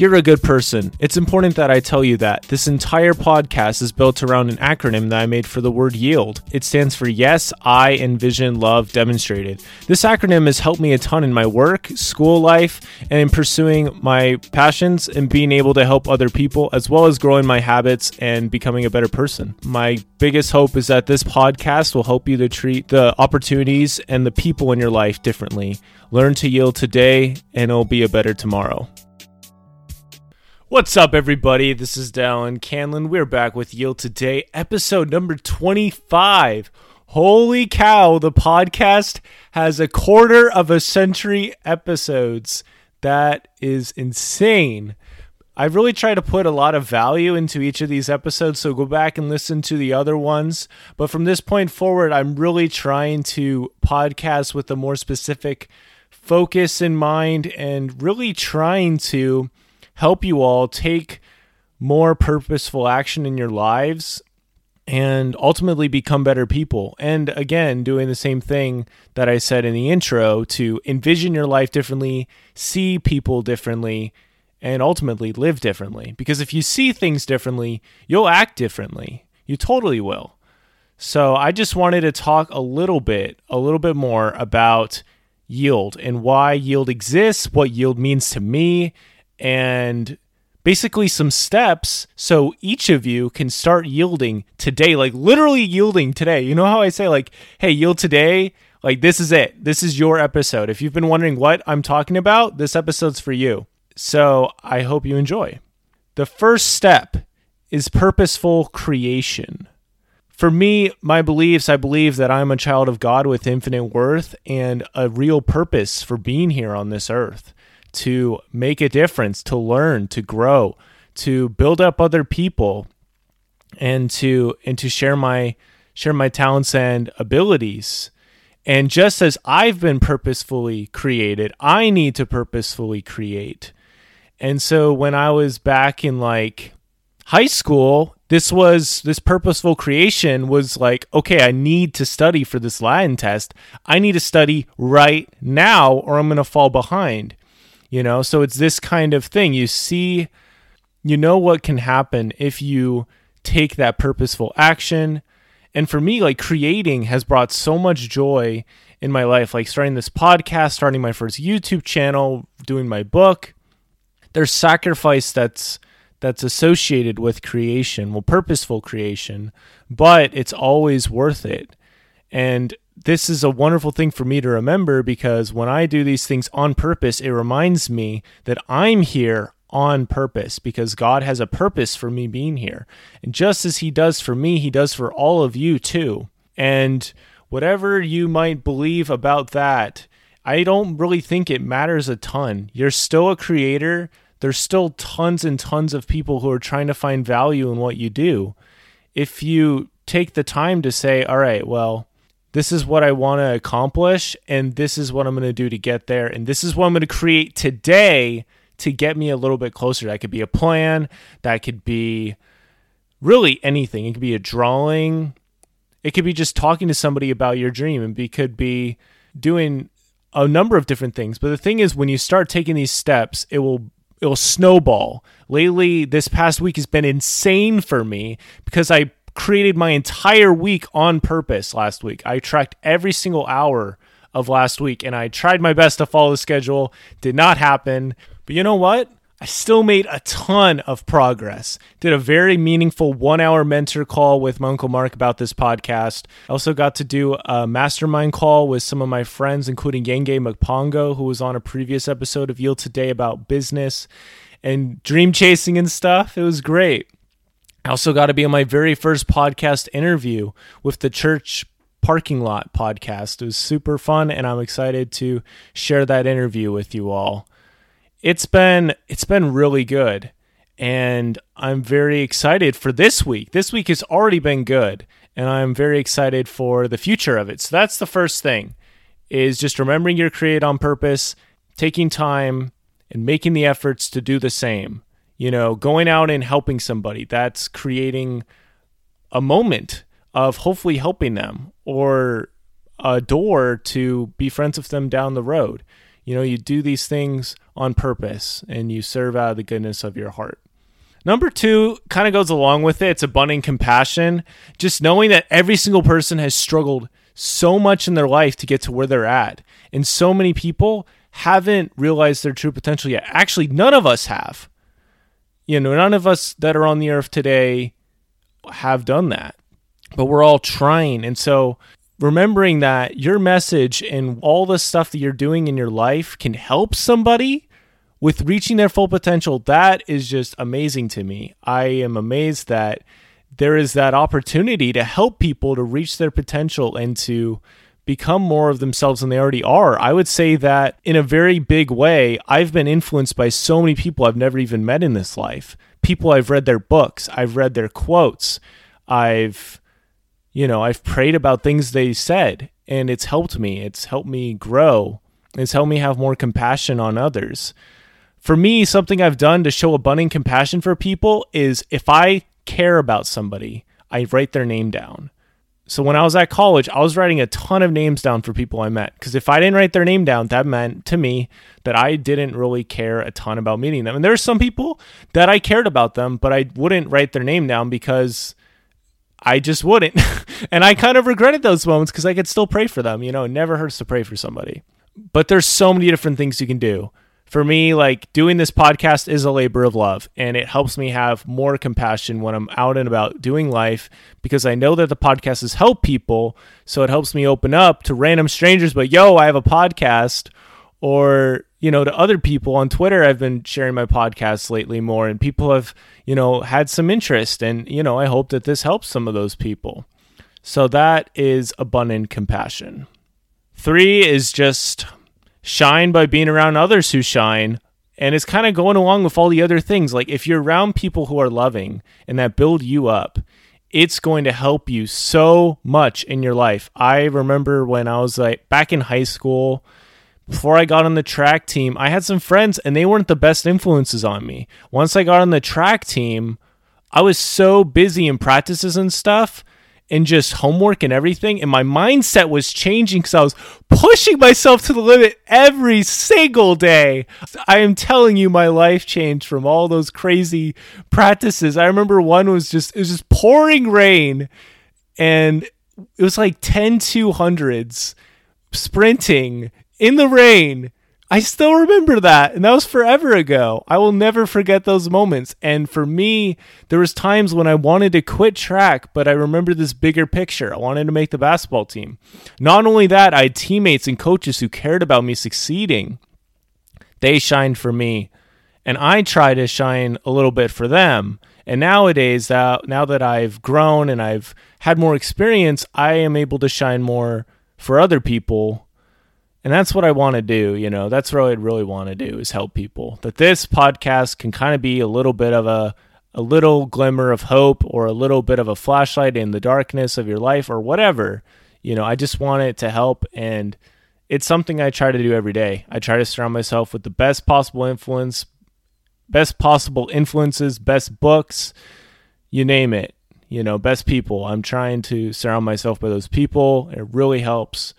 You're a good person. It's important that I tell you that. This entire podcast is built around an acronym that I made for the word yield. It stands for Yes, I Envision Love Demonstrated. This acronym has helped me a ton in my work, school life, and in pursuing my passions and being able to help other people, as well as growing my habits and becoming a better person. My biggest hope is that this podcast will help you to treat the opportunities and the people in your life differently. Learn to yield today, and it'll be a better tomorrow. What's up, everybody? This is Dallin Canlin. We're back with Yield Today, episode number 25. Holy cow, the podcast has a quarter of a century episodes. That is insane. I've really tried to put a lot of value into each of these episodes, so go back and listen to the other ones. But from this point forward, I'm really trying to podcast with a more specific focus in mind and really trying to help you all take more purposeful action in your lives and ultimately become better people. And again, doing the same thing that I said in the intro to envision your life differently, see people differently, and ultimately live differently. Because if you see things differently, you'll act differently. You totally will. So I just wanted to talk a little bit, a little bit more about yield and why yield exists, what yield means to me, and basically some steps so each of you can start yielding today, like literally yielding today. You know how I say, like, hey, yield today? Like, this is it. This is your episode. If you've been wondering what I'm talking about, this episode's for you. So I hope you enjoy. The first step is purposeful creation. For me, my beliefs, I believe that I'm a child of God with infinite worth and a real purpose for being here on this earth to make a difference, to learn, to grow, to build up other people and to and to share my share my talents and abilities. And just as I've been purposefully created, I need to purposefully create. And so when I was back in like high school, this was this purposeful creation was like, okay, I need to study for this Latin test. I need to study right now or I'm going to fall behind you know? So it's this kind of thing. You see you know what can happen if you take that purposeful action. And for me like creating has brought so much joy in my life like starting this podcast starting my first youtube channel doing my book. There's sacrifice that's that's associated with creation well purposeful creation but it's always worth it. And this is a wonderful thing for me to remember because when I do these things on purpose, it reminds me that I'm here on purpose because God has a purpose for me being here. And just as He does for me, He does for all of you too. And whatever you might believe about that, I don't really think it matters a ton. You're still a creator. There's still tons and tons of people who are trying to find value in what you do. If you take the time to say, all right, well, this is what I want to accomplish, and this is what I'm going to do to get there, and this is what I'm going to create today to get me a little bit closer. That could be a plan, that could be really anything. It could be a drawing, it could be just talking to somebody about your dream, and it could be doing a number of different things. But the thing is, when you start taking these steps, it will it will snowball. Lately, this past week has been insane for me because I created my entire week on purpose last week. I tracked every single hour of last week and I tried my best to follow the schedule. Did not happen. But you know what? I still made a ton of progress. Did a very meaningful one hour mentor call with my Uncle Mark about this podcast. I also got to do a mastermind call with some of my friends, including Yenge Mpongo, who was on a previous episode of Yield Today about business and dream chasing and stuff. It was great. I also got to be on my very first podcast interview with the church parking lot podcast. It was super fun and I'm excited to share that interview with you all. It's been it's been really good and I'm very excited for this week. This week has already been good and I'm very excited for the future of it. So that's the first thing is just remembering you're created on purpose, taking time and making the efforts to do the same you know, going out and helping somebody, that's creating a moment of hopefully helping them or a door to be friends with them down the road. You know, you do these things on purpose and you serve out of the goodness of your heart. Number two kind of goes along with it. It's abundant compassion. Just knowing that every single person has struggled so much in their life to get to where they're at. And so many people haven't realized their true potential yet. Actually, none of us have. You know, none of us that are on the earth today have done that, but we're all trying. And so, remembering that your message and all the stuff that you're doing in your life can help somebody with reaching their full potential, that is just amazing to me. I am amazed that there is that opportunity to help people to reach their potential and to become more of themselves than they already are. I would say that in a very big way, I've been influenced by so many people I've never even met in this life. People I've read their books, I've read their quotes, I've, you know, I've prayed about things they said, and it's helped me. It's helped me grow. It's helped me have more compassion on others for me, something I've done to show abundant compassion for people is if I care about somebody, I write their name down. So when I was at college, I was writing a ton of names down for people I met because if I didn't write their name down, that meant to me that I didn't really care a ton about meeting them. And there are some people that I cared about them, but I wouldn't write their name down because I just wouldn't. and I kind of regretted those moments because I could still pray for them. You know, it never hurts to pray for somebody. But there's so many different things you can do for me, like doing this podcast is a labor of love and it helps me have more compassion when I'm out and about doing life because I know that the podcast has helped people. So it helps me open up to random strangers, but yo, I have a podcast. Or, you know, to other people on Twitter, I've been sharing my podcast lately more and people have, you know, had some interest. And, you know, I hope that this helps some of those people. So that is abundant compassion. Three is just shine by being around others who shine. And it's kind of going along with all the other things. Like if you're around people who are loving and that build you up, it's going to help you so much in your life. I remember when I was like back in high school, before I got on the track team, I had some friends and they weren't the best influences on me. Once I got on the track team, I was so busy in practices and stuff and just homework and everything. And my mindset was changing because I was pushing myself to the limit every single day. I am telling you, my life changed from all those crazy practices. I remember one was just, it was just pouring rain and it was like 10 200s sprinting in the rain I still remember that, and that was forever ago. I will never forget those moments. And for me, there was times when I wanted to quit track, but I remember this bigger picture. I wanted to make the basketball team. Not only that, I had teammates and coaches who cared about me succeeding. They shined for me, and I try to shine a little bit for them. And nowadays, uh, now that I've grown and I've had more experience, I am able to shine more for other people and that's what I want to do, you know. That's what I really want to do is help people. That this podcast can kind of be a little bit of a a little glimmer of hope or a little bit of a flashlight in the darkness of your life or whatever. You know, I just want it to help and it's something I try to do every day. I try to surround myself with the best possible influence, best possible influences, best books, you name it. You know, best people. I'm trying to surround myself by those people. It really helps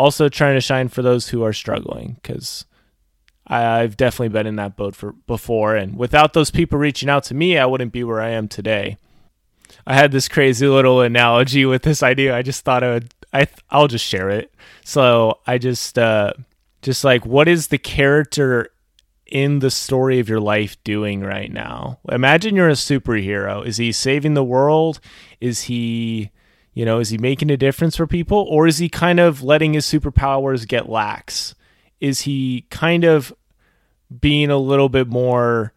also trying to shine for those who are struggling because I've definitely been in that boat for before, and without those people reaching out to me, I wouldn't be where I am today. I had this crazy little analogy with this idea. I just thought I would. I I'll just share it. So I just uh, just like what is the character in the story of your life doing right now? Imagine you're a superhero. Is he saving the world? Is he you know, is he making a difference for people or is he kind of letting his superpowers get lax? Is he kind of being a little bit more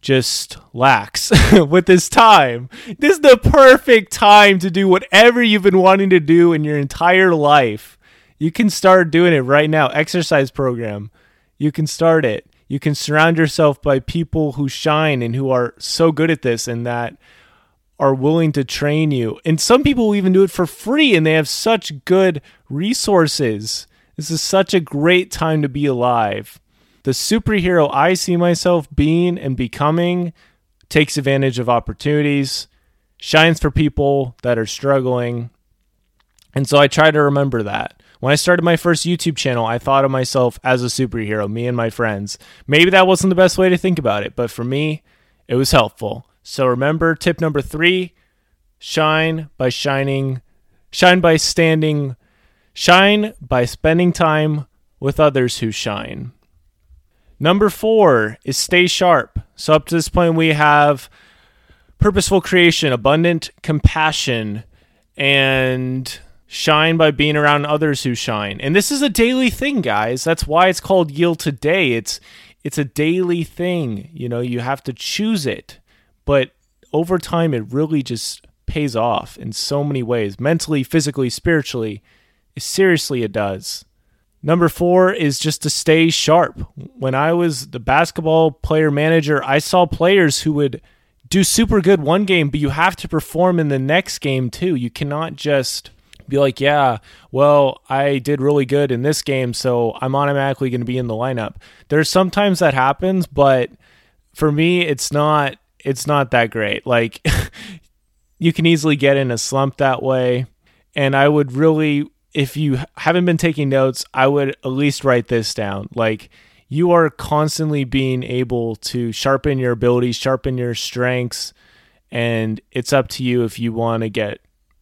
just lax with his time? This is the perfect time to do whatever you've been wanting to do in your entire life. You can start doing it right now. Exercise program. You can start it. You can surround yourself by people who shine and who are so good at this and that are willing to train you. And some people will even do it for free and they have such good resources. This is such a great time to be alive. The superhero I see myself being and becoming takes advantage of opportunities, shines for people that are struggling. And so I try to remember that. When I started my first YouTube channel, I thought of myself as a superhero, me and my friends. Maybe that wasn't the best way to think about it, but for me, it was helpful. So remember tip number three shine by shining, shine by standing, shine by spending time with others who shine. Number four is stay sharp. So up to this point, we have purposeful creation, abundant compassion, and shine by being around others who shine. And this is a daily thing, guys. That's why it's called yield today. It's it's a daily thing. You know, you have to choose it. But over time it really just pays off in so many ways, mentally, physically, spiritually. Seriously, it does. Number four is just to stay sharp. When I was the basketball player manager, I saw players who would do super good one game, but you have to perform in the next game too. You cannot just be like, yeah, well, I did really good in this game, so I'm automatically going to be in the lineup. There's sometimes that happens, but for me, it's not it's not that great. Like you can easily get in a slump that way, and I would really if you haven't been taking notes, I would at least write this down. Like you are constantly being able to sharpen your abilities, sharpen your strengths, and it's up to you if you want to get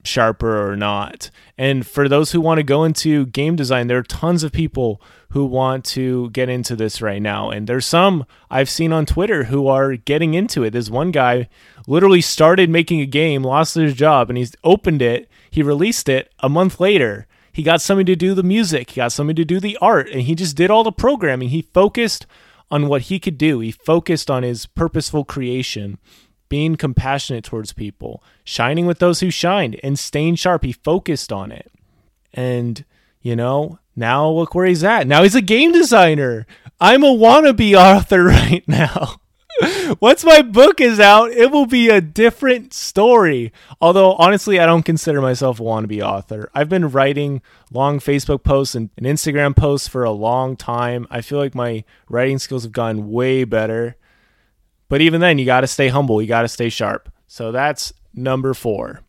sharper or not. And for those who want to go into game design, there are tons of people who want to get into this right now. And there's some I've seen on Twitter who are getting into it. There's one guy literally started making a game, lost his job, and he's opened it, he released it a month later he got somebody to do the music, he got somebody to do the art, and he just did all the programming. He focused on what he could do. He focused on his purposeful creation, being compassionate towards people, shining with those who shined, and staying sharp. He focused on it. And, you know, now look where he's at. Now he's a game designer. I'm a wannabe author right now. Once my book is out, it will be a different story. Although, honestly, I don't consider myself a wannabe author. I've been writing long Facebook posts and, and Instagram posts for a long time. I feel like my writing skills have gotten way better. But even then, you got to stay humble, you got to stay sharp. So that's number four.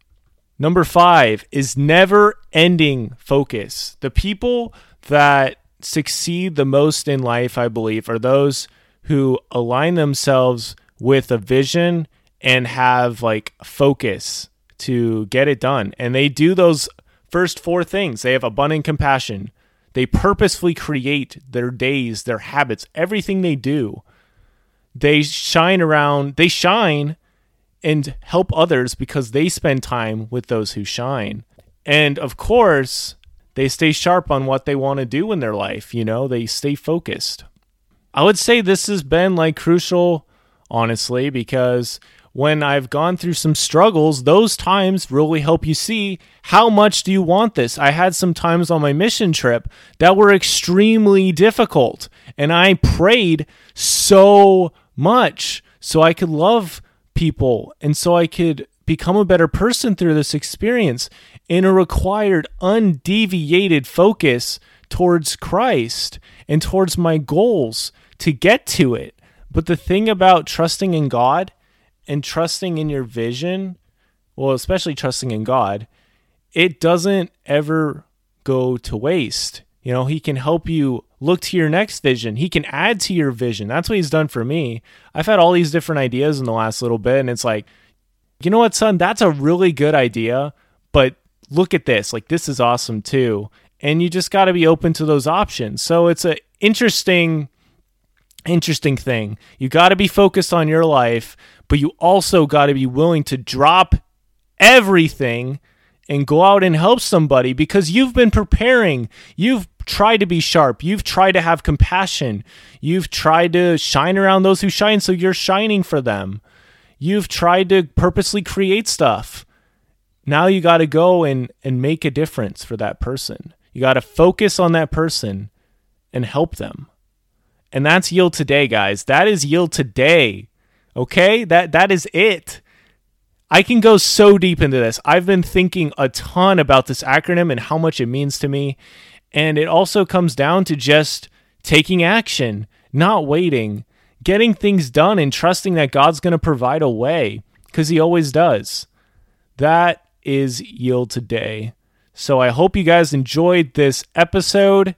Number five is never ending focus. The people that succeed the most in life, I believe, are those who align themselves with a vision and have like focus to get it done. And they do those first four things. They have abundant compassion. They purposefully create their days, their habits, everything they do. They shine around, they shine and help others because they spend time with those who shine. And of course, they stay sharp on what they want to do in their life. You know, they stay focused. I would say this has been like crucial, honestly, because when I've gone through some struggles, those times really help you see how much do you want this. I had some times on my mission trip that were extremely difficult, and I prayed so much so I could love people and so I could become a better person through this experience. And a required undeviated focus towards Christ and towards my goals to get to it. But the thing about trusting in God and trusting in your vision, well, especially trusting in God, it doesn't ever go to waste. You know, He can help you look to your next vision. He can add to your vision. That's what He's done for me. I've had all these different ideas in the last little bit, and it's like, you know what, son, that's a really good idea, but look at this. Like, this is awesome too and you just got to be open to those options. So it's an interesting interesting thing. You got to be focused on your life, but you also got to be willing to drop everything and go out and help somebody because you've been preparing. You've tried to be sharp. You've tried to have compassion. You've tried to shine around those who shine so you're shining for them. You've tried to purposely create stuff. Now you got to go and and make a difference for that person. You got to focus on that person and help them. And that's yield today, guys. That is yield today. Okay? That that is it. I can go so deep into this. I've been thinking a ton about this acronym and how much it means to me. And it also comes down to just taking action, not waiting, getting things done and trusting that God's going to provide a way because he always does. That is yield today. So I hope you guys enjoyed this episode.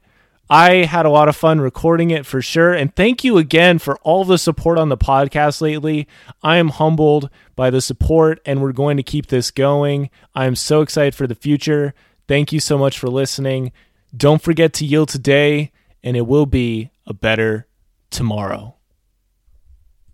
I had a lot of fun recording it for sure. And thank you again for all the support on the podcast lately. I am humbled by the support, and we're going to keep this going. I am so excited for the future. Thank you so much for listening. Don't forget to yield today, and it will be a better tomorrow.